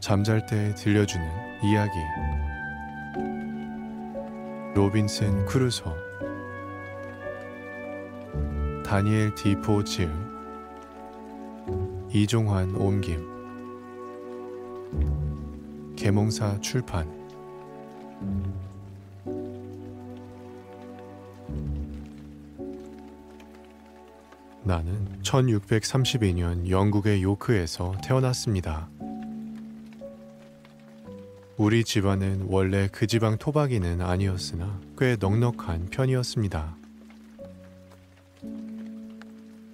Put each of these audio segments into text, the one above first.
잠잘 때 들려주는 이야기. 로빈슨 크루소. 다니엘 디포 지음 이종환 옮김. 계몽사 출판. 나는 1632년 영국의 요크에서 태어났습니다. 우리 집안은 원래 그 지방 토박이는 아니었으나 꽤 넉넉한 편이었습니다.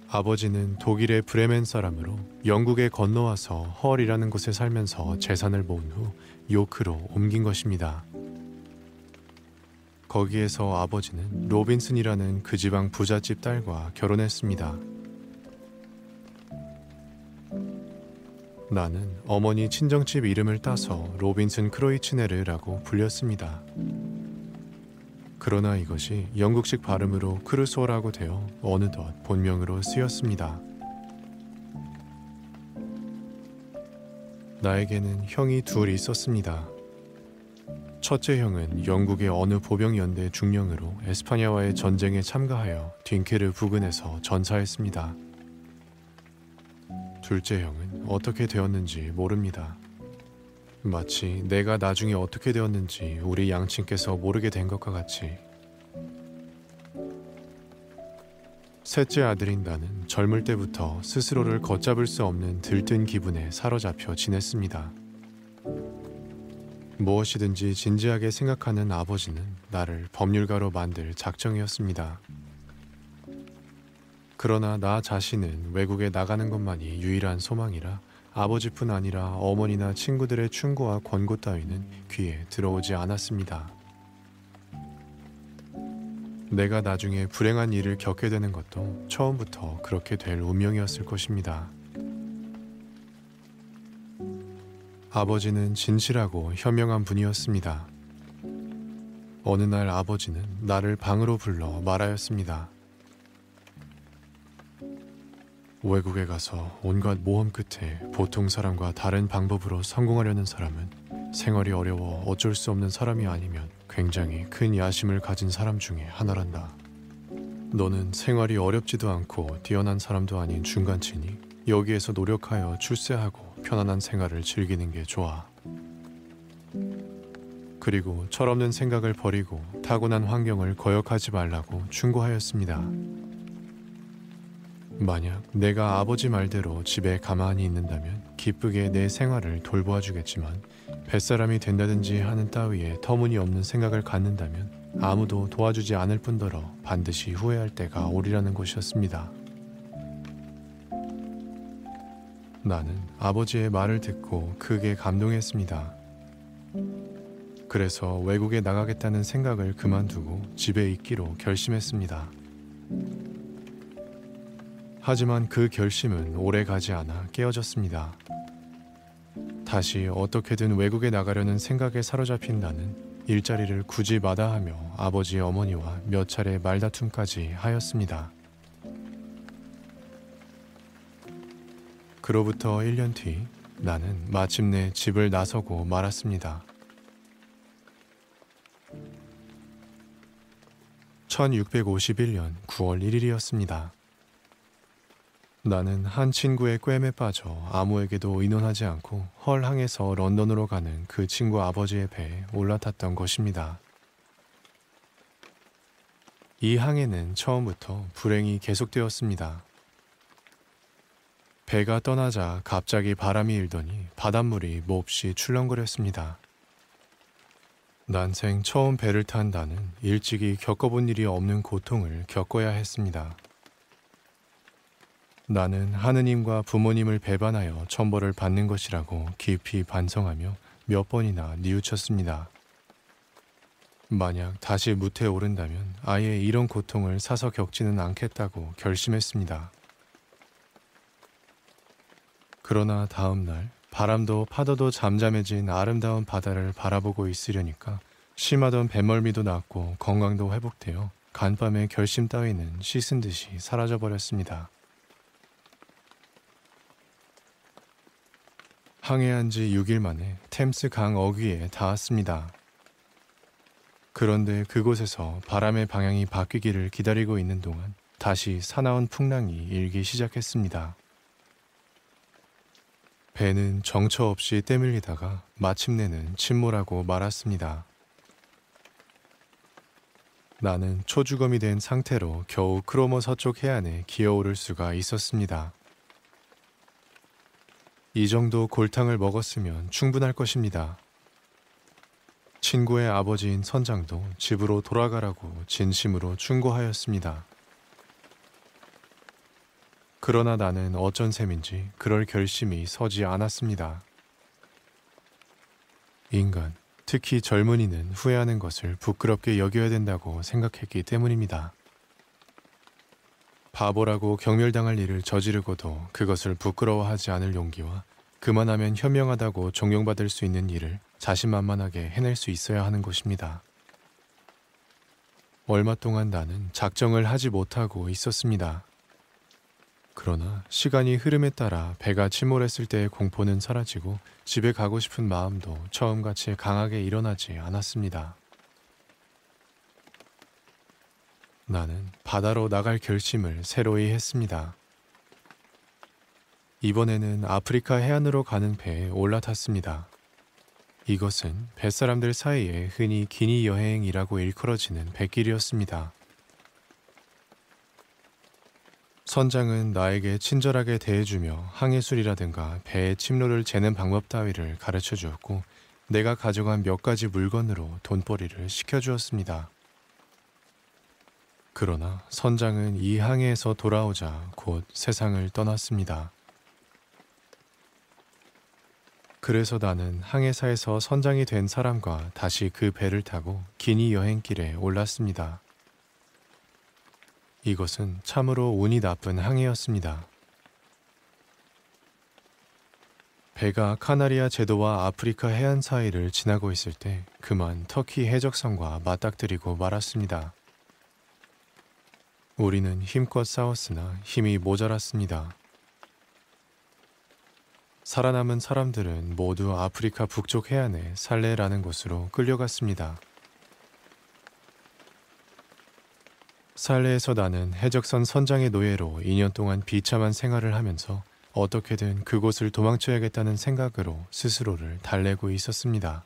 아버지는 독일의 브레멘 사람으로 영국에 건너와서 헐이라는 곳에 살면서 재산을 모은 후 요크로 옮긴 것입니다. 거기에서 아버지는 로빈슨이라는 그 지방 부잣집 딸과 결혼했습니다. 나는 어머니 친정집 이름을 따서 로빈슨 크로이츠네르라고 불렸습니다. 그러나 이것이 영국식 발음으로 크루소라고 되어 어느덧 본명으로 쓰였습니다. 나에게는 형이 둘 있었습니다. 첫째 형은 영국의 어느 보병연대 중령으로 에스파냐와의 전쟁에 참가하여 딩케르 부근에서 전사했습니다. 둘째 형은 어떻게 되었는지 모릅니다. 마치 내가 나중에 어떻게 되었는지 우리 양친께서 모르게 된 것과 같이 셋째 아들인 나는 젊을 때부터 스스로를 걷잡을 수 없는 들뜬 기분에 사로잡혀 지냈습니다. 무엇이든지 진지하게 생각하는 아버지는 나를 법률가로 만들 작정이었습니다. 그러나 나 자신은 외국에 나가는 것만이 유일한 소망이라 아버지뿐 아니라 어머니나 친구들의 충고와 권고 따위는 귀에 들어오지 않았습니다. 내가 나중에 불행한 일을 겪게 되는 것도 처음부터 그렇게 될 운명이었을 것입니다. 아버지는 진실하고 현명한 분이었습니다. 어느 날 아버지는 나를 방으로 불러 말하였습니다. 외국에 가서 온갖 모험 끝에 보통 사람과 다른 방법으로 성공하려는 사람은 생활이 어려워 어쩔 수 없는 사람이 아니면 굉장히 큰 야심을 가진 사람 중에 하나란다. 너는 생활이 어렵지도 않고 뛰어난 사람도 아닌 중간치니 여기에서 노력하여 출세하고 편안한 생활을 즐기는 게 좋아. 그리고 철없는 생각을 버리고 타고난 환경을 거역하지 말라고 충고하였습니다. 만약 내가 아버지 말대로 집에 가만히 있는다면 기쁘게 내 생활을 돌보아 주겠지만 뱃사람이 된다든지 하는 따위에 터무니없는 생각을 갖는다면 아무도 도와주지 않을 뿐더러 반드시 후회할 때가 오리라는 것이었습니다. 나는 아버지의 말을 듣고 크게 감동했습니다. 그래서 외국에 나가겠다는 생각을 그만두고 집에 있기로 결심했습니다. 하지만 그 결심은 오래 가지 않아 깨어졌습니다. 다시 어떻게든 외국에 나가려는 생각에 사로잡힌 나는 일자리를 굳이 마다하며 아버지 어머니와 몇 차례 말다툼까지 하였습니다. 그로부터 1년 뒤 나는 마침내 집을 나서고 말았습니다. 1651년 9월 1일이었습니다. 나는 한 친구의 꿰매 빠져 아무에게도 의논하지 않고 헐항에서 런던으로 가는 그 친구 아버지의 배에 올라탔던 것입니다. 이 항해는 처음부터 불행이 계속되었습니다. 배가 떠나자 갑자기 바람이 일더니 바닷물이 몹시 출렁거렸습니다. 난생 처음 배를 탄 나는 일찍이 겪어본 일이 없는 고통을 겪어야 했습니다. 나는 하느님과 부모님을 배반하여 천벌을 받는 것이라고 깊이 반성하며 몇 번이나 뉘우쳤습니다. 만약 다시 무태 오른다면 아예 이런 고통을 사서 겪지는 않겠다고 결심했습니다. 그러나 다음 날 바람도 파도도 잠잠해진 아름다운 바다를 바라보고 있으려니까 심하던 배멀미도 낫고 건강도 회복되어 간밤의 결심 따위는 씻은 듯이 사라져 버렸습니다. 항해한 지 6일 만에 템스 강 어귀에 닿았습니다. 그런데 그곳에서 바람의 방향이 바뀌기를 기다리고 있는 동안 다시 사나운 풍랑이 일기 시작했습니다. 배는 정처 없이 때밀리다가 마침내는 침몰하고 말았습니다. 나는 초주검이 된 상태로 겨우 크로머 서쪽 해안에 기어오를 수가 있었습니다. 이 정도 골탕을 먹었으면 충분할 것입니다. 친구의 아버지인 선장도 집으로 돌아가라고 진심으로 충고하였습니다. 그러나 나는 어쩐 셈인지 그럴 결심이 서지 않았습니다. 인간, 특히 젊은이는 후회하는 것을 부끄럽게 여겨야 된다고 생각했기 때문입니다. 바보라고 경멸당할 일을 저지르고도 그것을 부끄러워하지 않을 용기와 그만하면 현명하다고 존경받을 수 있는 일을 자신만만하게 해낼 수 있어야 하는 것입니다. 얼마 동안 나는 작정을 하지 못하고 있었습니다. 그러나 시간이 흐름에 따라 배가 침몰했을 때의 공포는 사라지고 집에 가고 싶은 마음도 처음같이 강하게 일어나지 않았습니다. 나는 바다로 나갈 결심을 새로이 했습니다. 이번에는 아프리카 해안으로 가는 배에 올라탔습니다. 이것은 뱃사람들 사이에 흔히 기니 여행이라고 일컬어지는 배길이었습니다. 선장은 나에게 친절하게 대해주며 항해술이라든가 배의 침로를 재는 방법 따위를 가르쳐 주었고 내가 가져간 몇 가지 물건으로 돈벌이를 시켜주었습니다. 그러나 선장은 이 항해에서 돌아오자 곧 세상을 떠났습니다. 그래서 나는 항해사에서 선장이 된 사람과 다시 그 배를 타고 기니 여행길에 올랐습니다. 이것은 참으로 운이 나쁜 항해였습니다. 배가 카나리아 제도와 아프리카 해안 사이를 지나고 있을 때 그만 터키 해적선과 맞닥뜨리고 말았습니다. 우리는 힘껏 싸웠으나 힘이 모자랐습니다. 살아남은 사람들은 모두 아프리카 북쪽 해안의 살레라는 곳으로 끌려갔습니다. 살레에서 나는 해적선 선장의 노예로 2년 동안 비참한 생활을 하면서 어떻게든 그곳을 도망쳐야겠다는 생각으로 스스로를 달래고 있었습니다.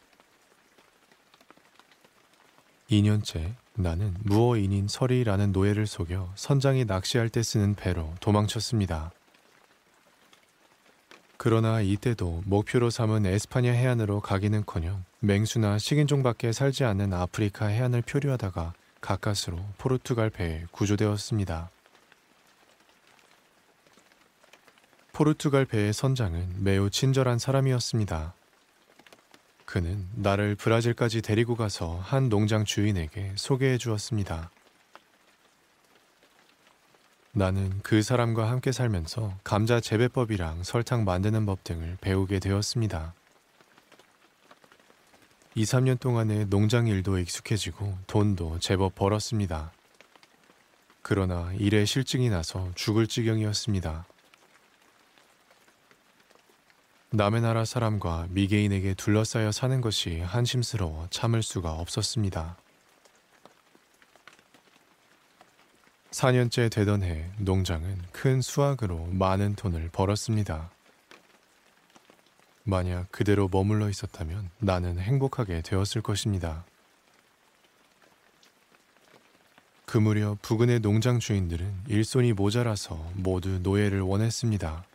2년째 나는 무어인인 설이라는 노예를 속여 선장이 낚시할 때 쓰는 배로 도망쳤습니다. 그러나 이때도 목표로 삼은 에스파냐 해안으로 가기는커녕 맹수나 식인종밖에 살지 않는 아프리카 해안을 표류하다가 가까스로 포르투갈 배에 구조되었습니다. 포르투갈 배의 선장은 매우 친절한 사람이었습니다. 그는 나를 브라질까지 데리고 가서 한 농장 주인에게 소개해 주었습니다. 나는 그 사람과 함께 살면서 감자 재배법이랑 설탕 만드는 법 등을 배우게 되었습니다. 2, 3년 동안의 농장 일도 익숙해지고 돈도 제법 벌었습니다. 그러나 일에 실증이 나서 죽을 지경이었습니다. 남의 나라 사람과 미개인에게 둘러싸여 사는 것이 한심스러워 참을 수가 없었습니다. 4년째 되던 해 농장은 큰 수확으로 많은 돈을 벌었습니다. 만약 그대로 머물러 있었다면 나는 행복하게 되었을 것입니다. 그 무렵 부근의 농장 주인들은 일손이 모자라서 모두 노예를 원했습니다.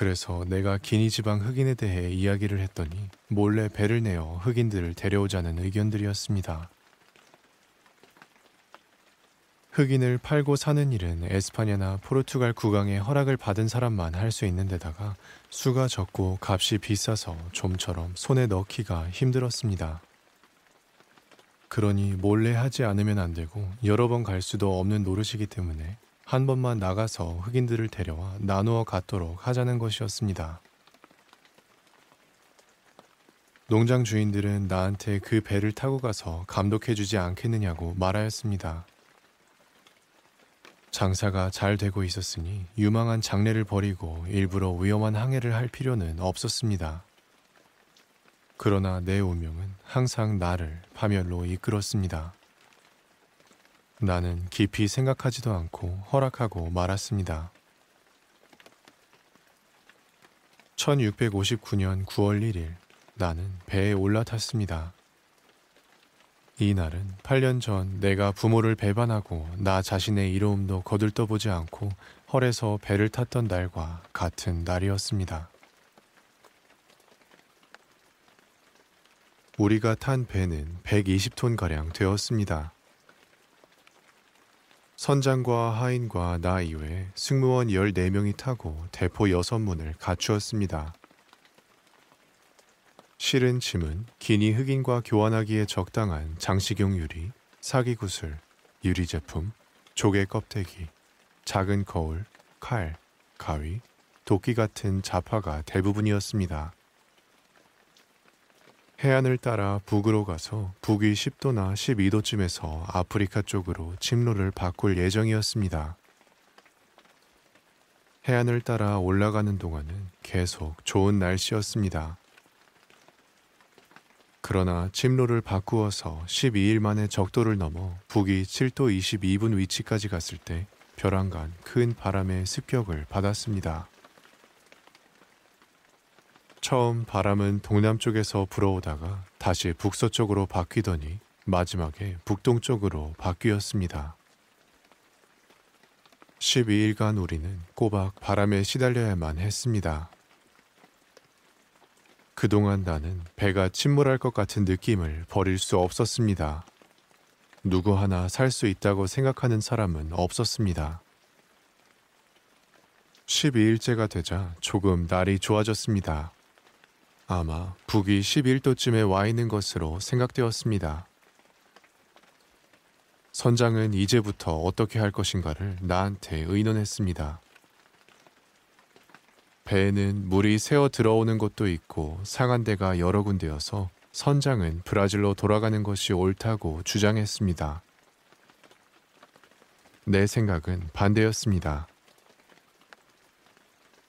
그래서 내가 기니 지방 흑인에 대해 이야기를 했더니 몰래 배를 내어 흑인들을 데려오자는 의견들이었습니다. 흑인을 팔고 사는 일은 에스파냐나 포르투갈 국왕의 허락을 받은 사람만 할 수 있는 데다가 수가 적고 값이 비싸서 좀처럼 손에 넣기가 힘들었습니다. 그러니 몰래 하지 않으면 안 되고 여러 번 갈 수도 없는 노릇이기 때문에 한 번만 나가서 흑인들을 데려와 나누어 갖도록 하자는 것이었습니다. 농장 주인들은 나한테 그 배를 타고 가서 감독해주지 않겠느냐고 말하였습니다. 장사가 잘 되고 있었으니 유망한 장례를 벌이고 일부러 위험한 항해를 할 필요는 없었습니다. 그러나 내 운명은 항상 나를 파멸로 이끌었습니다. 나는 깊이 생각하지도 않고 허락하고 말았습니다. 1659년 9월 1일 나는 배에 올라탔습니다. 이 날은 8년 전 내가 부모를 배반하고 나 자신의 이로움도 거들떠보지 않고 헐에서 배를 탔던 날과 같은 날이었습니다. 우리가 탄 배는 120톤가량 되었습니다. 선장과 하인과 나 이외에 승무원 14명이 타고 대포 6문을 갖추었습니다. 실은 짐은 기니 흑인과 교환하기에 적당한 장식용 유리, 사기 구슬, 유리 제품, 조개 껍데기, 작은 거울, 칼, 가위, 도끼 같은 자파가 대부분이었습니다. 해안을 따라 북으로 가서 북위 10도나 12도쯤에서 아프리카 쪽으로 침로를 바꿀 예정이었습니다. 해안을 따라 올라가는 동안은 계속 좋은 날씨였습니다. 그러나 침로를 바꾸어서 12일 만에 적도를 넘어 북위 7도 22분 위치까지 갔을 때 벼랑간 큰 바람의 습격을 받았습니다. 처음 바람은 동남쪽에서 불어오다가 다시 북서쪽으로 바뀌더니 마지막에 북동쪽으로 바뀌었습니다. 12일간 우리는 꼬박 바람에 시달려야만 했습니다. 그동안 나는 배가 침몰할 것 같은 느낌을 버릴 수 없었습니다. 누구 하나 살 수 있다고 생각하는 사람은 없었습니다. 12일째가 되자 조금 날이 좋아졌습니다. 아마 북위 11도쯤에 와 있는 것으로 생각되었습니다. 선장은 이제부터 어떻게 할 것인가를 나한테 의논했습니다. 배에는 물이 새어 들어오는 곳도 있고 상한 데가 여러 군데여서 선장은 브라질로 돌아가는 것이 옳다고 주장했습니다. 내 생각은 반대였습니다.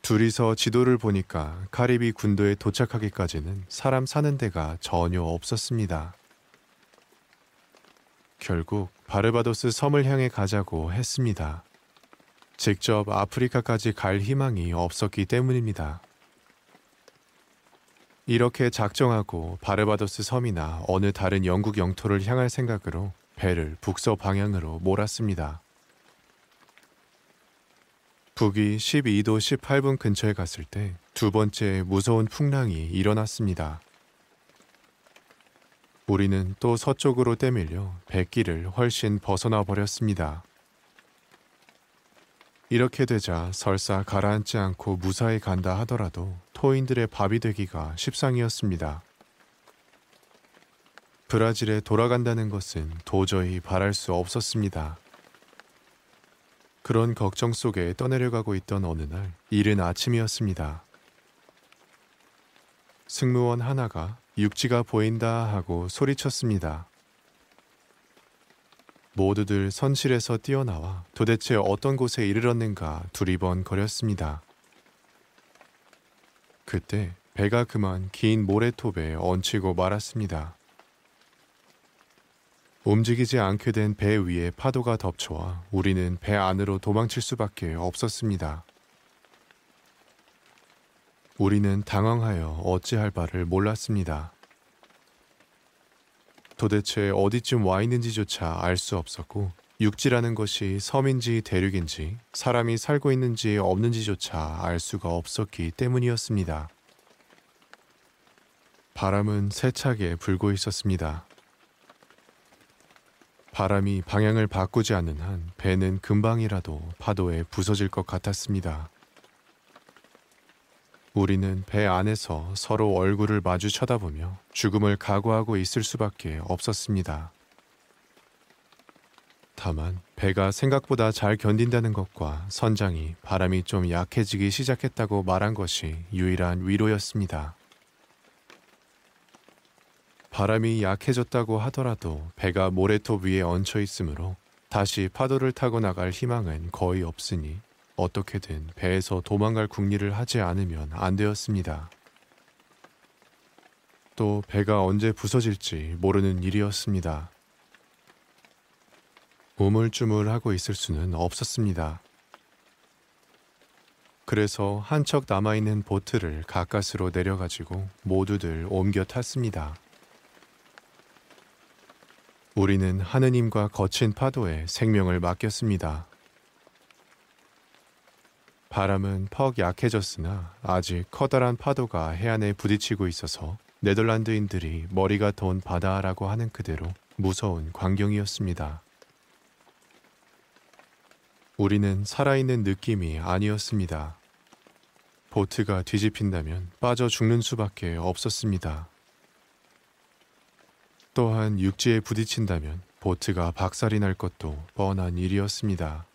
둘이서 지도를 보니까 카리비 군도에 도착하기까지는 사람 사는 데가 전혀 없었습니다. 결국 바르바도스 섬을 향해 가자고 했습니다. 직접 아프리카까지 갈 희망이 없었기 때문입니다. 이렇게 작정하고 바르바도스 섬이나 어느 다른 영국 영토를 향할 생각으로 배를 북서 방향으로 몰았습니다. 북위 12도 18분 근처에 갔을 때 두 번째 무서운 풍랑이 일어났습니다. 우리는 또 서쪽으로 떼밀려 백길을 훨씬 벗어나 버렸습니다. 이렇게 되자 설사 가라앉지 않고 무사히 간다 하더라도 토인들의 밥이 되기가 십상이었습니다. 브라질에 돌아간다는 것은 도저히 바랄 수 없었습니다. 그런 걱정 속에 떠내려가고 있던 어느 날 이른 아침이었습니다. 승무원 하나가 육지가 보인다 하고 소리쳤습니다. 모두들 선실에서 뛰어나와 도대체 어떤 곳에 이르렀는가 두리번 거렸습니다. 그때 배가 그만 긴 모래톱에 얹히고 말았습니다. 움직이지 않게 된 배 위에 파도가 덮쳐와 우리는 배 안으로 도망칠 수밖에 없었습니다. 우리는 당황하여 어찌할 바를 몰랐습니다. 도대체 어디쯤 와 있는지조차 알 수 없었고 육지라는 것이 섬인지 대륙인지 사람이 살고 있는지 없는지조차 알 수가 없었기 때문이었습니다. 바람은 세차게 불고 있었습니다. 바람이 방향을 바꾸지 않는 한 배는 금방이라도 파도에 부서질 것 같았습니다. 우리는 배 안에서 서로 얼굴을 마주 쳐다보며 죽음을 각오하고 있을 수밖에 없었습니다. 다만 배가 생각보다 잘 견딘다는 것과 선장이 바람이 좀 약해지기 시작했다고 말한 것이 유일한 위로였습니다. 바람이 약해졌다고 하더라도 배가 모래톱 위에 얹혀 있으므로 다시 파도를 타고 나갈 희망은 거의 없으니 어떻게든 배에서 도망갈 궁리를 하지 않으면 안 되었습니다. 또 배가 언제 부서질지 모르는 일이었습니다. 우물쭈물하고 있을 수는 없었습니다. 그래서 한 척 남아있는 보트를 가까스로 내려가지고 모두들 옮겨 탔습니다. 우리는 하느님과 거친 파도에 생명을 맡겼습니다. 바람은 퍽 약해졌으나 아직 커다란 파도가 해안에 부딪히고 있어서 네덜란드인들이 머리가 돈 바다라고 하는 그대로 무서운 광경이었습니다. 우리는 살아있는 느낌이 아니었습니다. 보트가 뒤집힌다면 빠져 죽는 수밖에 없었습니다. 또한 육지에 부딪힌다면 보트가 박살이 날 것도 뻔한 일이었습니다.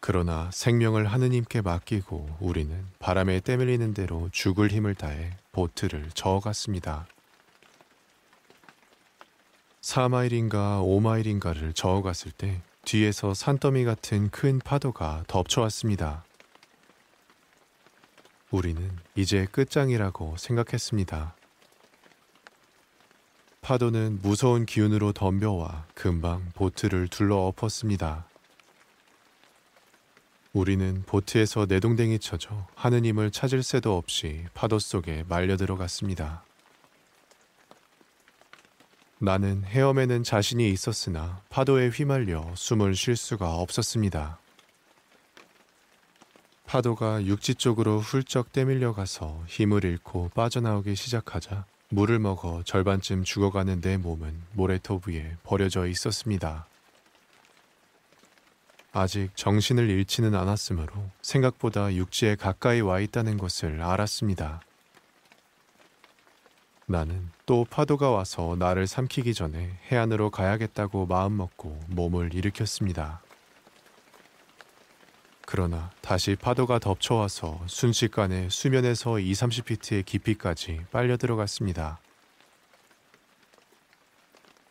그러나 생명을 하느님께 맡기고 우리는 바람에 때밀리는 대로 죽을 힘을 다해 보트를 저어갔습니다. 4마일인가 5마일인가를 저어갔을 때 뒤에서 산더미 같은 큰 파도가 덮쳐왔습니다. 우리는 이제 끝장이라고 생각했습니다. 파도는 무서운 기운으로 덤벼와 금방 보트를 둘러 엎었습니다. 우리는 보트에서 내동댕이 쳐져 하느님을 찾을 새도 없이 파도 속에 말려 들어갔습니다. 나는 헤엄에는 자신이 있었으나 파도에 휘말려 숨을 쉴 수가 없었습니다. 파도가 육지 쪽으로 훌쩍 때밀려 가서 힘을 잃고 빠져나오기 시작하자 물을 먹어 절반쯤 죽어가는 내 몸은 모래톱 위에 버려져 있었습니다. 아직 정신을 잃지는 않았으므로 생각보다 육지에 가까이 와 있다는 것을 알았습니다. 나는 또 파도가 와서 나를 삼키기 전에 해안으로 가야겠다고 마음먹고 몸을 일으켰습니다. 그러나 다시 파도가 덮쳐와서 순식간에 수면에서 2, 30피트의 깊이까지 빨려 들어갔습니다.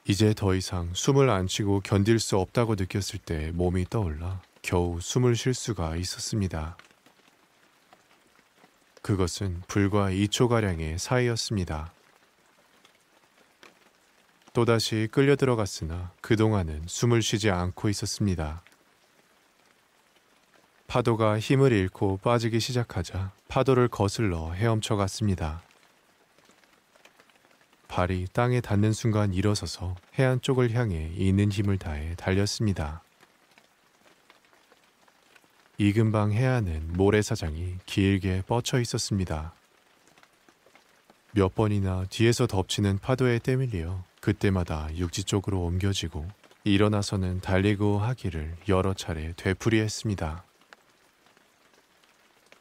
이제 더 이상 숨을 안 쉬고 견딜 수 없다고 느꼈을 때 몸이 떠올라 겨우 숨을 쉴 수가 있었습니다. 그것은 불과 2초가량의 사이였습니다. 또다시 끌려 들어갔으나 그동안은 숨을 쉬지 않고 있었습니다. 파도가 힘을 잃고 빠지기 시작하자 파도를 거슬러 헤엄쳐 갔습니다. 발이 땅에 닿는 순간 일어서서 해안 쪽을 향해 있는 힘을 다해 달렸습니다. 이 근방 해안은 모래사장이 길게 뻗쳐 있었습니다. 몇 번이나 뒤에서 덮치는 파도에 때밀려 그때마다 육지 쪽으로 옮겨지고 일어나서는 달리고 하기를 여러 차례 되풀이했습니다.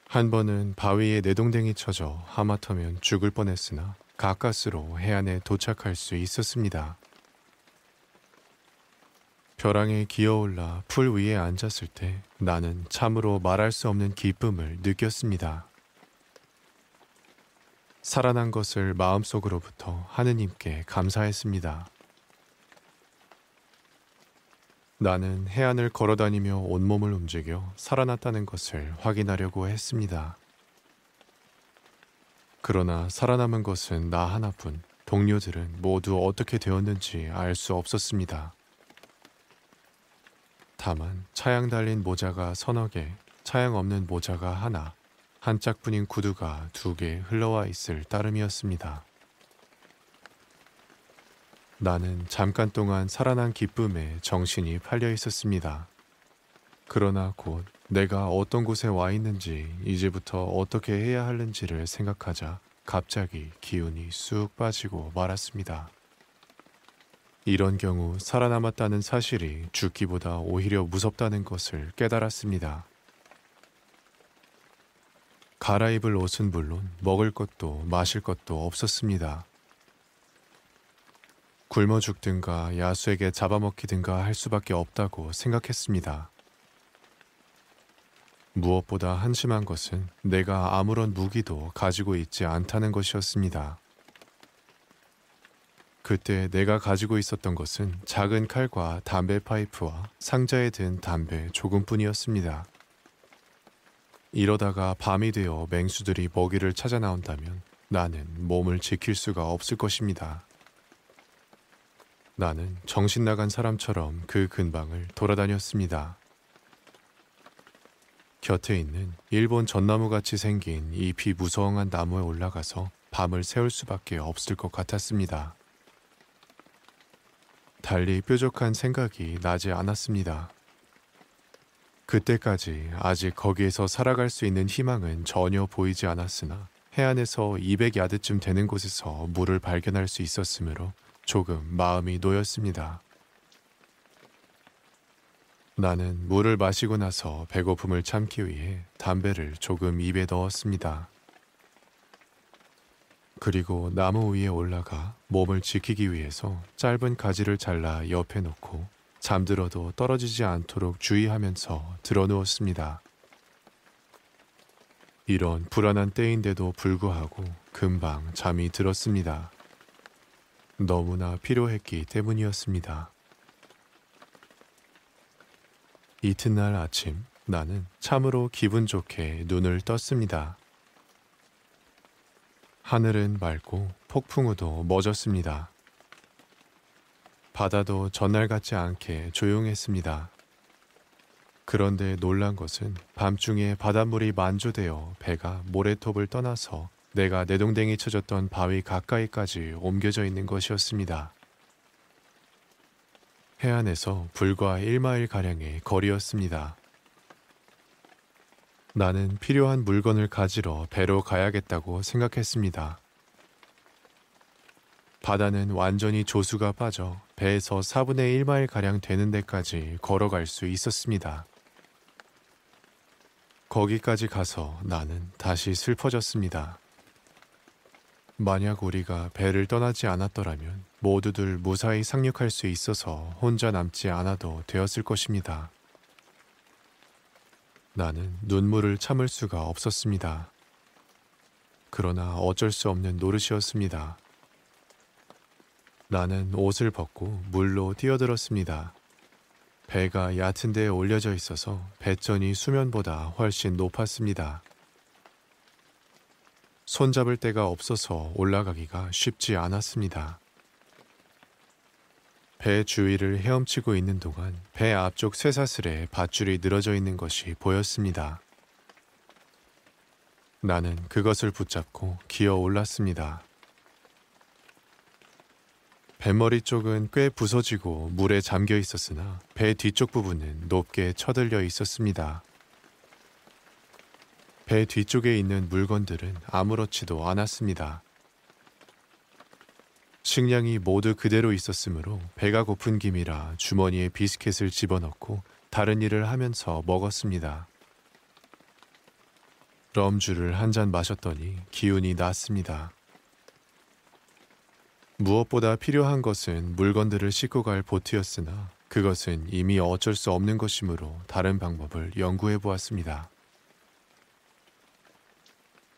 한 번은 바위에 내동댕이 쳐져 하마터면 죽을 뻔했으나 가까스로 해안에 도착할 수 있었습니다. 벼랑에 기어올라 풀 위에 앉았을 때 나는 참으로 말할 수 없는 기쁨을 느꼈습니다. 살아난 것을 마음속으로부터 하느님께 감사했습니다. 나는 해안을 걸어다니며 온몸을 움직여 살아났다는 것을 확인하려고 했습니다. 그러나 살아남은 것은 나 하나뿐 동료들은 모두 어떻게 되었는지 알 수 없었습니다. 다만 차양 달린 모자가 서너 개, 차양 없는 모자가 하나, 한 짝뿐인 구두가 두 개 흘러와 있을 따름이었습니다. 나는 잠깐 동안 살아난 기쁨에 정신이 팔려 있었습니다. 그러나 곧 내가 어떤 곳에 와 있는지 이제부터 어떻게 해야 하는지를 생각하자 갑자기 기운이 쑥 빠지고 말았습니다. 이런 경우 살아남았다는 사실이 죽기보다 오히려 무섭다는 것을 깨달았습니다. 갈아입을 옷은 물론 먹을 것도 마실 것도 없었습니다. 굶어 죽든가 야수에게 잡아먹히든가 할 수밖에 없다고 생각했습니다. 무엇보다 한심한 것은 내가 아무런 무기도 가지고 있지 않다는 것이었습니다. 그때 내가 가지고 있었던 것은 작은 칼과 담배 파이프와 상자에 든 담배 조금뿐이었습니다. 이러다가 밤이 되어 맹수들이 먹이를 찾아 나온다면 나는 몸을 지킬 수가 없을 것입니다. 나는 정신 나간 사람처럼 그 근방을 돌아다녔습니다. 곁에 있는 일본 전나무 같이 생긴 잎이 무성한 나무에 올라가서 밤을 새울 수밖에 없을 것 같았습니다. 달리 뾰족한 생각이 나지 않았습니다. 그때까지 아직 거기에서 살아갈 수 있는 희망은 전혀 보이지 않았으나 해안에서 200야드쯤 되는 곳에서 물을 발견할 수 있었으므로 조금 마음이 놓였습니다. 나는 물을 마시고 나서 배고픔을 참기 위해 담배를 조금 입에 넣었습니다. 그리고 나무 위에 올라가 몸을 지키기 위해서 짧은 가지를 잘라 옆에 놓고 잠들어도 떨어지지 않도록 주의하면서 드러누웠습니다. 이런 불안한 때인데도 불구하고 금방 잠이 들었습니다. 너무나 필요했기 때문이었습니다. 이튿날 아침 나는 참으로 기분 좋게 눈을 떴습니다. 하늘은 맑고 폭풍우도 멎었습니다. 바다도 전날 같지 않게 조용했습니다. 그런데 놀란 것은 밤중에 바닷물이 만조되어 배가 모래톱을 떠나서 내가 내 동댕이 쳐졌던 바위 가까이까지 옮겨져 있는 것이었습니다. 해안에서 불과 1마일 가량의 거리였습니다. 나는 필요한 물건을 가지러 배로 가야겠다고 생각했습니다. 바다는 완전히 조수가 빠져 배에서 4분의 1마일 가량 되는 데까지 걸어갈 수 있었습니다. 거기까지 가서 나는 다시 슬퍼졌습니다. 만약 우리가 배를 떠나지 않았더라면 모두들 무사히 상륙할 수 있어서 혼자 남지 않아도 되었을 것입니다. 나는 눈물을 참을 수가 없었습니다. 그러나 어쩔 수 없는 노릇이었습니다. 나는 옷을 벗고 물로 뛰어들었습니다. 배가 얕은 데에 올려져 있어서 배전이 수면보다 훨씬 높았습니다. 손잡을 데가 없어서 올라가기가 쉽지 않았습니다. 배 주위를 헤엄치고 있는 동안 배 앞쪽 쇠사슬에 밧줄이 늘어져 있는 것이 보였습니다. 나는 그것을 붙잡고 기어 올랐습니다. 배머리 쪽은 꽤 부서지고 물에 잠겨 있었으나 배 뒤쪽 부분은 높게 쳐들려 있었습니다. 배 뒤쪽에 있는 물건들은 아무렇지도 않았습니다. 식량이 모두 그대로 있었으므로 배가 고픈 김이라 주머니에 비스켓을 집어넣고 다른 일을 하면서 먹었습니다. 럼주를 한 잔 마셨더니 기운이 났습니다. 무엇보다 필요한 것은 물건들을 싣고 갈 보트였으나 그것은 이미 어쩔 수 없는 것이므로 다른 방법을 연구해 보았습니다.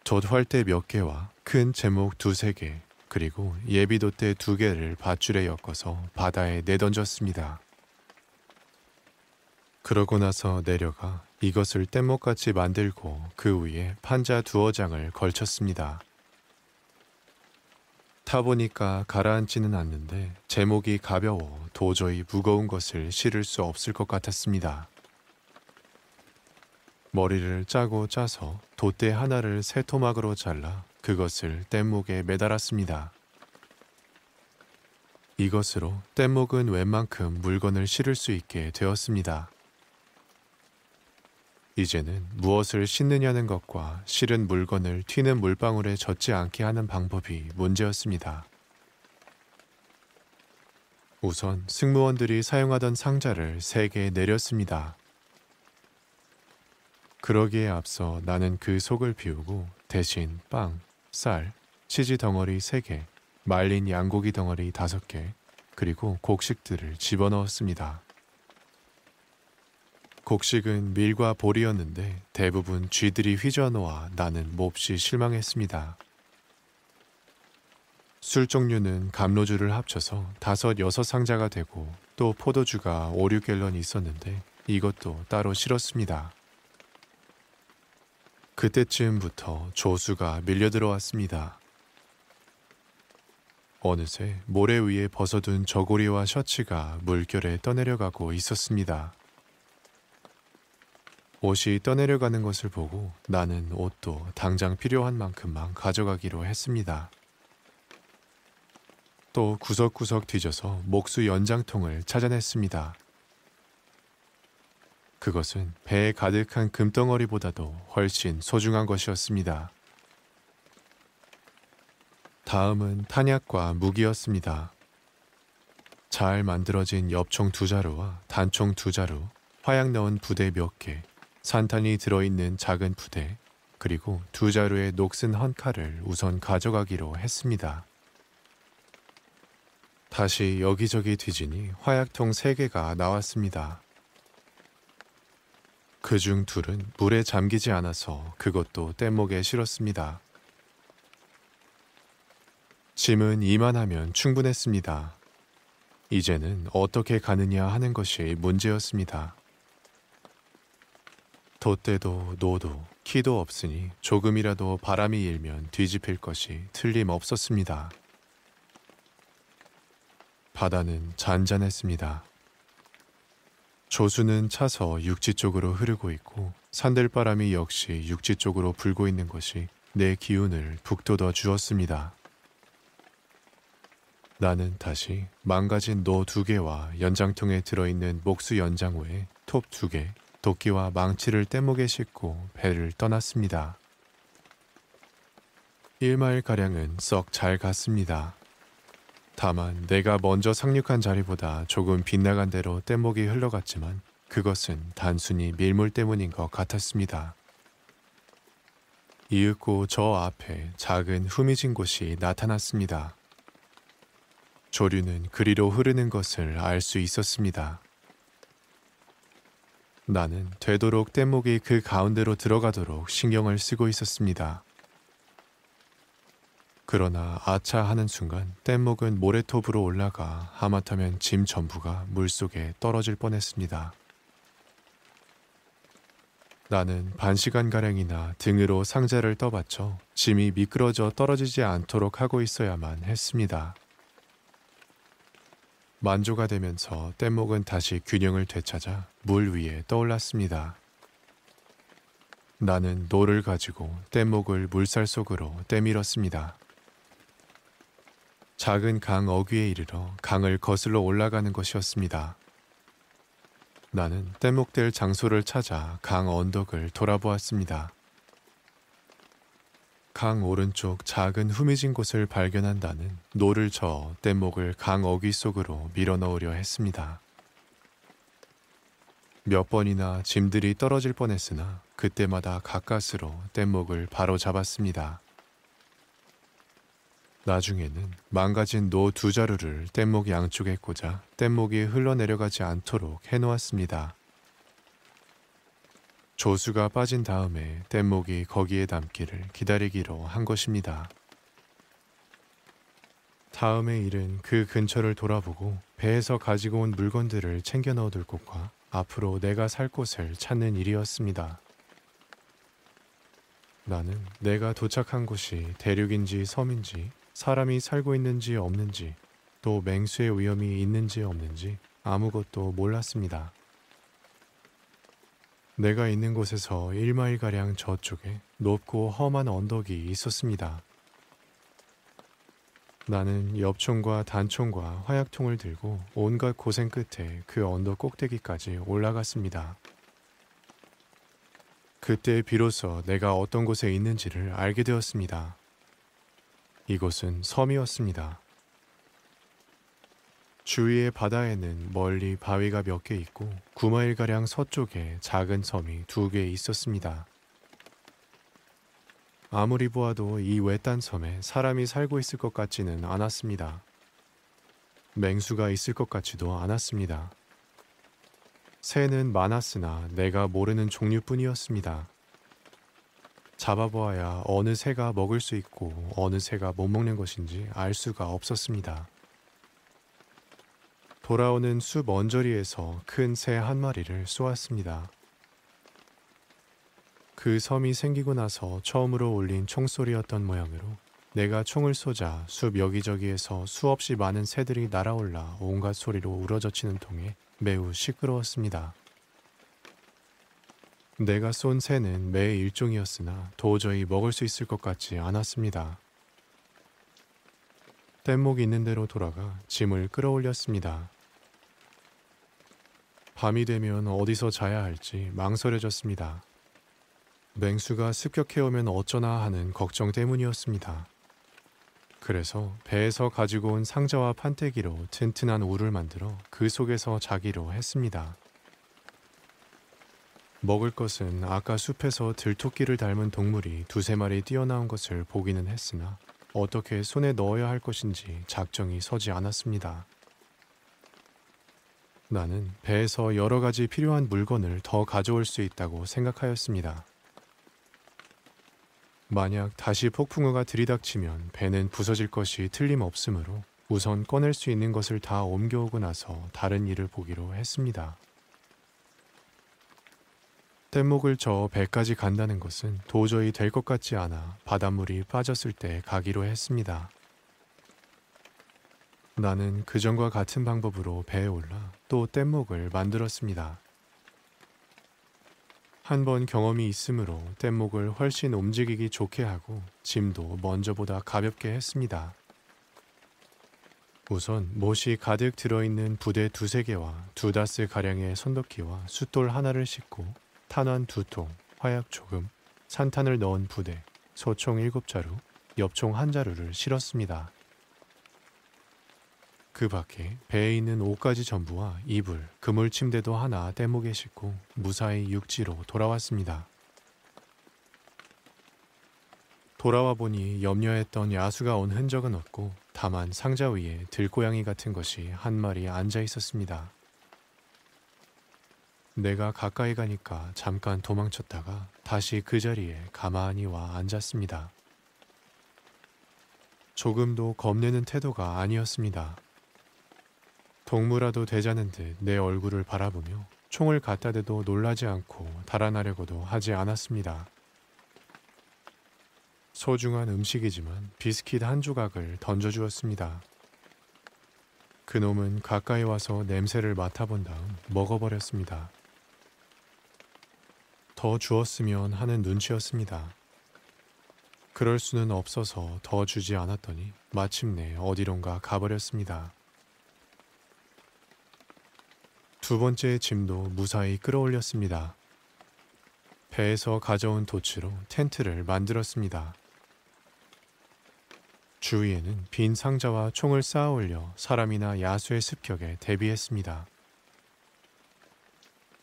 돛활대 몇 개와 큰 제목 두세 개, 그리고 예비도대 두 개를 밧줄에 엮어서 바다에 내던졌습니다. 그러고 나서 내려가 이것을 뗏목같이 만들고 그 위에 판자 두어 장을 걸쳤습니다. 타보니까 가라앉지는 않는데 제목이 가벼워 도저히 무거운 것을 실을 수 없을 것 같았습니다. 머리를 짜고 짜서 돛대 하나를 새 토막으로 잘라 그것을 뗏목에 매달았습니다. 이것으로 뗏목은 웬만큼 물건을 실을 수 있게 되었습니다. 이제는 무엇을 싣느냐는 것과 실은 물건을 튀는 물방울에 젖지 않게 하는 방법이 문제였습니다. 우선 승무원들이 사용하던 상자를 세 개 내렸습니다. 그러기에 앞서 나는 그 속을 비우고 대신 빵, 쌀, 치즈 덩어리 3개, 말린 양고기 덩어리 5개, 그리고 곡식들을 집어넣었습니다. 곡식은 밀과 보리였는데 대부분 쥐들이 휘저어놓아 나는 몹시 실망했습니다. 술 종류는 감로주를 합쳐서 다섯 여섯 상자가 되고 또 포도주가 5, 6갤런이 있었는데 이것도 따로 실었습니다. 그때쯤부터 조수가 밀려 들어왔습니다. 어느새 모래 위에 벗어둔 저고리와 셔츠가 물결에 떠내려가고 있었습니다. 옷이 떠내려가는 것을 보고 나는 옷도 당장 필요한 만큼만 가져가기로 했습니다. 또 구석구석 뒤져서 목수 연장통을 찾아냈습니다. 그것은 배에 가득한 금덩어리보다도 훨씬 소중한 것이었습니다. 다음은 탄약과 무기였습니다. 잘 만들어진 엽총 두 자루와 단총 두 자루, 화약 넣은 부대 몇 개, 산탄이 들어있는 작은 부대, 그리고 두 자루의 녹슨 헌 칼을 우선 가져가기로 했습니다. 다시 여기저기 뒤지니 화약통 세 개가 나왔습니다. 그 중 둘은 물에 잠기지 않아서 그것도 뗏목에 실었습니다. 짐은 이만하면 충분했습니다. 이제는 어떻게 가느냐 하는 것이 문제였습니다. 돛대도 노도 키도 없으니 조금이라도 바람이 일면 뒤집힐 것이 틀림없었습니다. 바다는 잔잔했습니다. 조수는 차서 육지 쪽으로 흐르고 있고 산들바람이 역시 육지 쪽으로 불고 있는 것이 내 기운을 북돋워 주었습니다. 나는 다시 망가진 노 두 개와 연장통에 들어있는 목수 연장 외에 톱 두 개, 도끼와 망치를 뗏목에 싣고 배를 떠났습니다. 1마일가량은 썩 잘 갔습니다. 다만 내가 먼저 상륙한 자리보다 조금 빗나간 대로 뗏목이 흘러갔지만 그것은 단순히 밀물 때문인 것 같았습니다. 이윽고 저 앞에 작은 후미진 곳이 나타났습니다. 조류는 그리로 흐르는 것을 알 수 있었습니다. 나는 되도록 뗏목이 그 가운데로 들어가도록 신경을 쓰고 있었습니다. 그러나 아차 하는 순간 뗏목은 모래톱으로 올라가 하마터면 짐 전부가 물속에 떨어질 뻔했습니다. 나는 반 시간가량이나 등으로 상자를 떠받쳐 짐이 미끄러져 떨어지지 않도록 하고 있어야만 했습니다. 만조가 되면서 뗏목은 다시 균형을 되찾아 물 위에 떠올랐습니다. 나는 노를 가지고 뗏목을 물살 속으로 떼밀었습니다. 작은 강 어귀에 이르러 강을 거슬러 올라가는 것이었습니다. 나는 뗏목 댈 장소를 찾아 강 언덕을 돌아보았습니다. 강 오른쪽 작은 후미진 곳을 발견한 나는 노를 저어 뗏목을 강 어귀 속으로 밀어 넣으려 했습니다. 몇 번이나 짐들이 떨어질 뻔했으나 그때마다 가까스로 뗏목을 바로 잡았습니다. 나중에는 망가진 노 두 자루를 뗏목 양쪽에 꽂아 뗏목이 흘러내려가지 않도록 해놓았습니다. 조수가 빠진 다음에 뗏목이 거기에 담기를 기다리기로 한 것입니다. 다음의 일은 그 근처를 돌아보고 배에서 가지고 온 물건들을 챙겨 넣어둘 곳과 앞으로 내가 살 곳을 찾는 일이었습니다. 나는 내가 도착한 곳이 대륙인지 섬인지 사람이 살고 있는지 없는지 또 맹수의 위험이 있는지 없는지 아무것도 몰랐습니다. 내가 있는 곳에서 1마일가량 저쪽에 높고 험한 언덕이 있었습니다. 나는 엽총과 단총과 화약통을 들고 온갖 고생 끝에 그 언덕 꼭대기까지 올라갔습니다. 그때 비로소 내가 어떤 곳에 있는지를 알게 되었습니다. 이곳은 섬이었습니다. 주위의 바다에는 멀리 바위가 몇 개 있고 9마일가량 서쪽에 작은 섬이 두 개 있었습니다. 아무리 보아도 이 외딴 섬에 사람이 살고 있을 것 같지는 않았습니다. 맹수가 있을 것 같지도 않았습니다. 새는 많았으나 내가 모르는 종류뿐이었습니다. 잡아보아야 어느 새가 먹을 수 있고 어느 새가 못 먹는 것인지 알 수가 없었습니다. 돌아오는 숲 언저리에서 큰 새 한 마리를 쏘았습니다. 그 섬이 생기고 나서 처음으로 울린 총소리였던 모양으로 내가 총을 쏘자 숲 여기저기에서 수없이 많은 새들이 날아올라 온갖 소리로 우러젖히는 통에 매우 시끄러웠습니다. 내가 쏜 새는 매 일종이었으나 도저히 먹을 수 있을 것 같지 않았습니다. 뗏목 있는 대로 돌아가 짐을 끌어올렸습니다. 밤이 되면 어디서 자야 할지 망설여졌습니다. 맹수가 습격해오면 어쩌나 하는 걱정 때문이었습니다. 그래서 배에서 가지고 온 상자와 판때기로 튼튼한 울을 만들어 그 속에서 자기로 했습니다. 먹을 것은 아까 숲에서 들토끼를 닮은 동물이 두세 마리 뛰어나온 것을 보기는 했으나 어떻게 손에 넣어야 할 것인지 작정이 서지 않았습니다. 나는 배에서 여러 가지 필요한 물건을 더 가져올 수 있다고 생각하였습니다. 만약 다시 폭풍우가 들이닥치면 배는 부서질 것이 틀림없으므로 우선 꺼낼 수 있는 것을 다 옮겨오고 나서 다른 일을 보기로 했습니다. 뗏목을 저 배까지 간다는 것은 도저히 될 것 같지 않아 바닷물이 빠졌을 때 가기로 했습니다. 나는 그전과 같은 방법으로 배에 올라 또 뗏목을 만들었습니다. 한 번 경험이 있으므로 뗏목을 훨씬 움직이기 좋게 하고 짐도 먼저보다 가볍게 했습니다. 우선 못이 가득 들어있는 부대 두세 개와 두 다스 가량의 손도끼와 숫돌 하나를 싣고 탄환 두 통, 화약 조금, 산탄을 넣은 부대, 소총 일곱 자루, 엽총 한 자루를 실었습니다. 그 밖에 배에 있는 옷가지 전부와 이불, 그물 침대도 하나 떼목에 싣고 무사히 육지로 돌아왔습니다. 돌아와 보니 염려했던 야수가 온 흔적은 없고 다만 상자 위에 들고양이 같은 것이 한 마리 앉아 있었습니다. 내가 가까이 가니까 잠깐 도망쳤다가 다시 그 자리에 가만히 와 앉았습니다. 조금도 겁내는 태도가 아니었습니다. 동무라도 되자는 듯 내 얼굴을 바라보며 총을 갖다 대도 놀라지 않고 달아나려고도 하지 않았습니다. 소중한 음식이지만 비스킷 한 조각을 던져주었습니다. 그놈은 가까이 와서 냄새를 맡아본 다음 먹어버렸습니다. 더 주었으면 하는 눈치였습니다. 그럴 수는 없어서 더 주지 않았더니 마침내 어디론가 가버렸습니다. 두 번째 짐도 무사히 끌어올렸습니다. 배에서 가져온 도치로 텐트를 만들었습니다. 주위에는 빈 상자와 총을 쌓아 올려 사람이나 야수의 습격에 대비했습니다.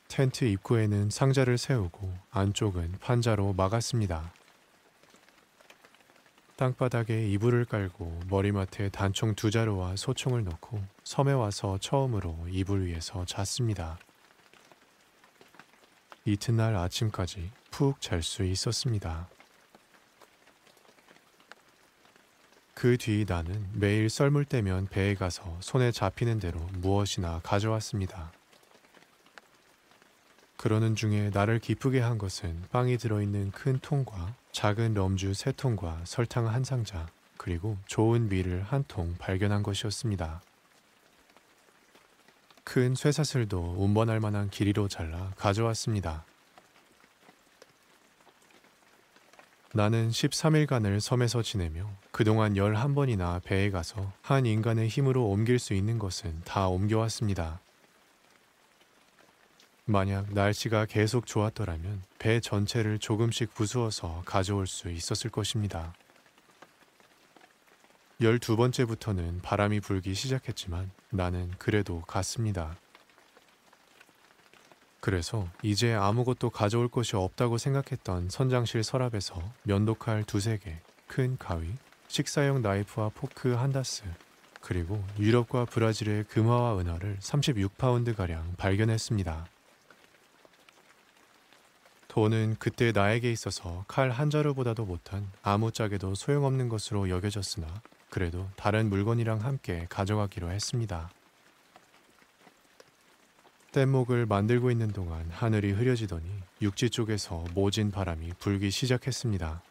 텐트 입구에는 상자를 세우고 안쪽은 판자로 막았습니다. 땅바닥에 이불을 깔고 머리맡에 단총 두 자루와 소총을 넣고 섬에 와서 처음으로 이불 위에서 잤습니다. 이튿날 아침까지 푹 잘 수 있었습니다. 그 뒤 나는 매일 썰물 때면 배에 가서 손에 잡히는 대로 무엇이나 가져왔습니다. 그러는 중에 나를 기쁘게 한 것은 빵이 들어있는 큰 통과 작은 럼주 세 통과 설탕 한 상자 그리고 좋은 밀을 한 통 발견한 것이었습니다. 큰 쇠사슬도 운반할 만한 길이로 잘라 가져왔습니다. 나는 13일간을 섬에서 지내며 그동안 11번이나 배에 가서 한 인간의 힘으로 옮길 수 있는 것은 다 옮겨왔습니다. 만약 날씨가 계속 좋았더라면 배 전체를 조금씩 부수어서 가져올 수 있었을 것입니다. 열두 번째부터는 바람이 불기 시작했지만 나는 그래도 갔습니다. 그래서 이제 아무것도 가져올 것이 없다고 생각했던 선장실 서랍에서 면도칼 두세 개, 큰 가위, 식사용 나이프와 포크 한 다스, 그리고 유럽과 브라질의 금화와 은화를 36파운드가량 발견했습니다. 돈은 그때 나에게 있어서 칼 한 자루보다도 못한 아무짝에도 소용없는 것으로 여겨졌으나 그래도 다른 물건이랑 함께 가져가기로 했습니다. 뗏목을 만들고 있는 동안 하늘이 흐려지더니 육지 쪽에서 모진 바람이 불기 시작했습니다.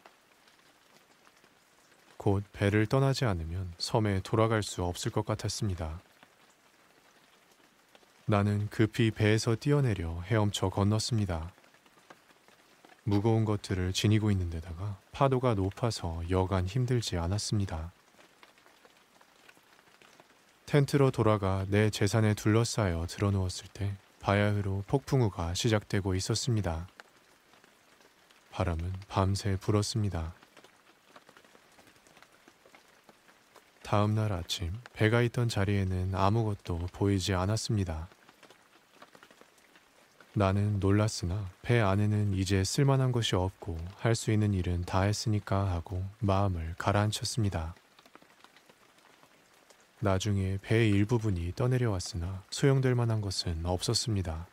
곧 배를 떠나지 않으면 섬에 돌아갈 수 없을 것 같았습니다. 나는 급히 배에서 뛰어내려 헤엄쳐 건넜습니다. 무거운 것들을 지니고 있는 데다가 파도가 높아서 여간 힘들지 않았습니다. 텐트로 돌아가 내 재산에 둘러싸여 드러누웠을 때 바야흐로 폭풍우가 시작되고 있었습니다. 바람은 밤새 불었습니다. 다음 날 아침 배가 있던 자리에는 아무것도 보이지 않았습니다. 나는 놀랐으나 배 안에는 이제 쓸만한 것이 없고 할 수 있는 일은 다 했으니까 하고 마음을 가라앉혔습니다. 나중에 배의 일부분이 떠내려왔으나 소용될 만한 것은 없었습니다.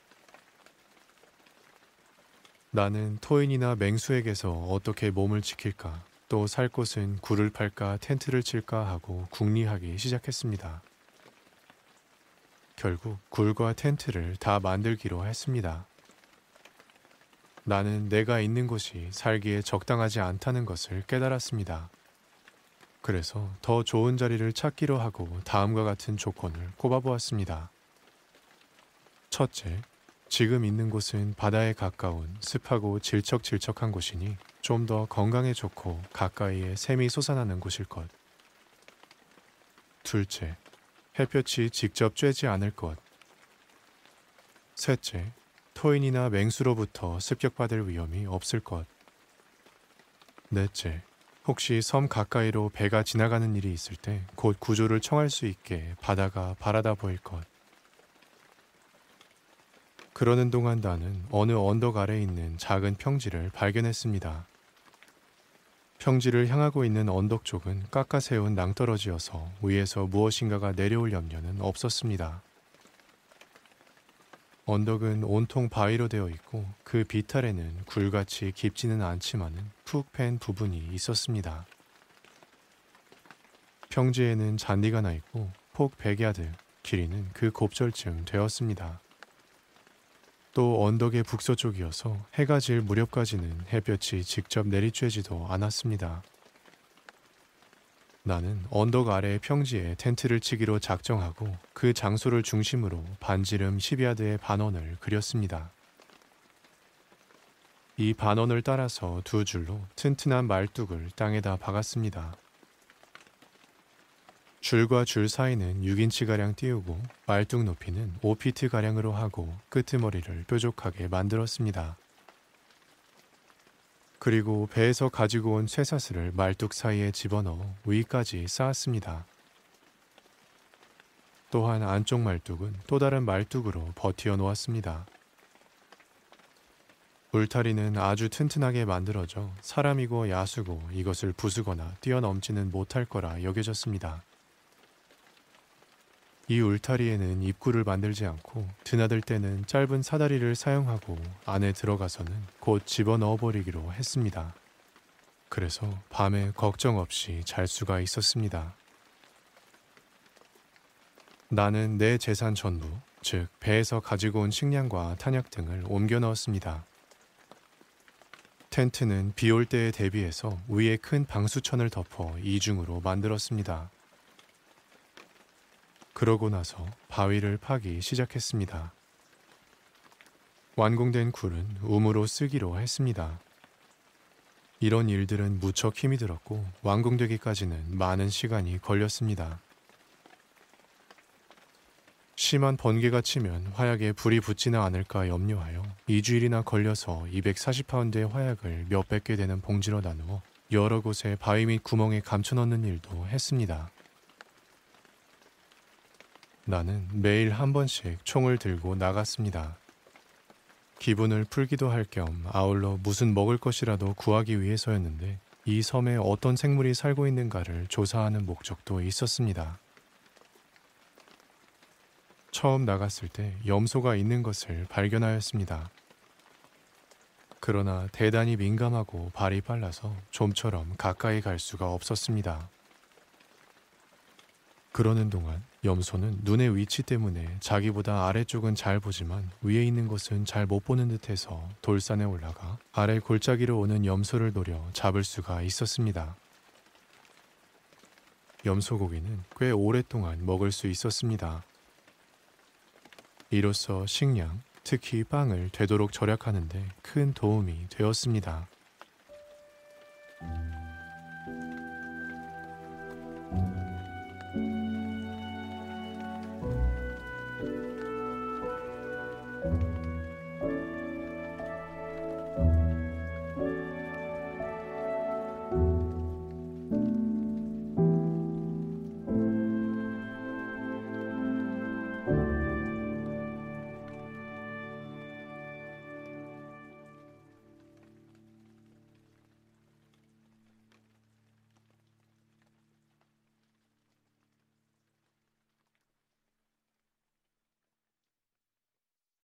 나는 토인이나 맹수에게서 어떻게 몸을 지킬까, 또 살 곳은 굴을 팔까 텐트를 칠까 하고 궁리하기 시작했습니다. 결국 굴과 텐트를 다 만들기로 했습니다. 나는 내가 있는 곳이 살기에 적당하지 않다는 것을 깨달았습니다. 그래서 더 좋은 자리를 찾기로 하고 다음과 같은 조건을 꼽아보았습니다. 첫째, 지금 있는 곳은 바다에 가까운 습하고 질척질척한 곳이니 좀 더 건강에 좋고 가까이에 샘이 솟아나는 곳일 것. 둘째, 햇볕이 직접 쬐지 않을 것. 셋째, 토인이나 맹수로부터 습격받을 위험이 없을 것. 넷째, 혹시 섬 가까이로 배가 지나가는 일이 있을 때 곧 구조를 청할 수 있게 바다가 바라다 보일 것. 그러는 동안 나는 어느 언덕 아래 있는 작은 평지를 발견했습니다. 평지를 향하고 있는 언덕 쪽은 깎아 세운 낭떠러지여서 위에서 무엇인가가 내려올 염려는 없었습니다. 언덕은 온통 바위로 되어 있고 그 비탈에는 굴같이 깊지는 않지만은 푹팬 부분이 있었습니다. 평지에는 잔디가 나 있고 폭 100야드, 길이는 그 곱절쯤 되었습니다. 또 언덕의 북서쪽이어서 해가 질 무렵까지는 햇볕이 직접 내리쬐지도 않았습니다. 나는 언덕 아래 평지에 텐트를 치기로 작정하고 그 장소를 중심으로 반지름 10야드의 반원을 그렸습니다. 이 반원을 따라서 두 줄로 튼튼한 말뚝을 땅에다 박았습니다. 줄과 줄 사이는 6인치가량 띄우고 말뚝 높이는 5피트가량으로 하고 끄트머리를 뾰족하게 만들었습니다. 그리고 배에서 가지고 온 쇠사슬을 말뚝 사이에 집어넣어 위까지 쌓았습니다. 또한 안쪽 말뚝은 또 다른 말뚝으로 버티어 놓았습니다. 울타리는 아주 튼튼하게 만들어져 사람이고 야수고 이것을 부수거나 뛰어넘지는 못할 거라 여겨졌습니다. 이 울타리에는 입구를 만들지 않고 드나들 때는 짧은 사다리를 사용하고 안에 들어가서는 곧 집어넣어 버리기로 했습니다. 그래서 밤에 걱정 없이 잘 수가 있었습니다. 나는 내 재산 전부, 즉 배에서 가지고 온 식량과 탄약 등을 옮겨 넣었습니다. 텐트는 비 올 때에 대비해서 위에 큰 방수천을 덮어 이중으로 만들었습니다. 그러고 나서 바위를 파기 시작했습니다. 완공된 굴은 우무로 쓰기로 했습니다. 이런 일들은 무척 힘이 들었고 완공되기까지는 많은 시간이 걸렸습니다. 심한 번개가 치면 화약에 불이 붙지는 않을까 염려하여 2주일이나 걸려서 240파운드의 화약을 몇백 개 되는 봉지로 나누어 여러 곳에 바위 및 구멍에 감춰 넣는 일도 했습니다. 나는 매일 한 번씩 총을 들고 나갔습니다. 기분을 풀기도 할 겸 아울러 무슨 먹을 것이라도 구하기 위해서였는데 이 섬에 어떤 생물이 살고 있는가를 조사하는 목적도 있었습니다. 처음 나갔을 때 염소가 있는 것을 발견하였습니다. 그러나 대단히 민감하고 발이 빨라서 좀처럼 가까이 갈 수가 없었습니다. 그러는 동안 염소는 눈의 위치 때문에 자기보다 아래쪽은 잘 보지만 위에 있는 것은 잘 못 보는 듯해서 돌산에 올라가 아래 골짜기로 오는 염소를 노려 잡을 수가 있었습니다. 염소 고기는 꽤 오랫동안 먹을 수 있었습니다. 이로써 식량, 특히 빵을 되도록 절약하는데 큰 도움이 되었습니다.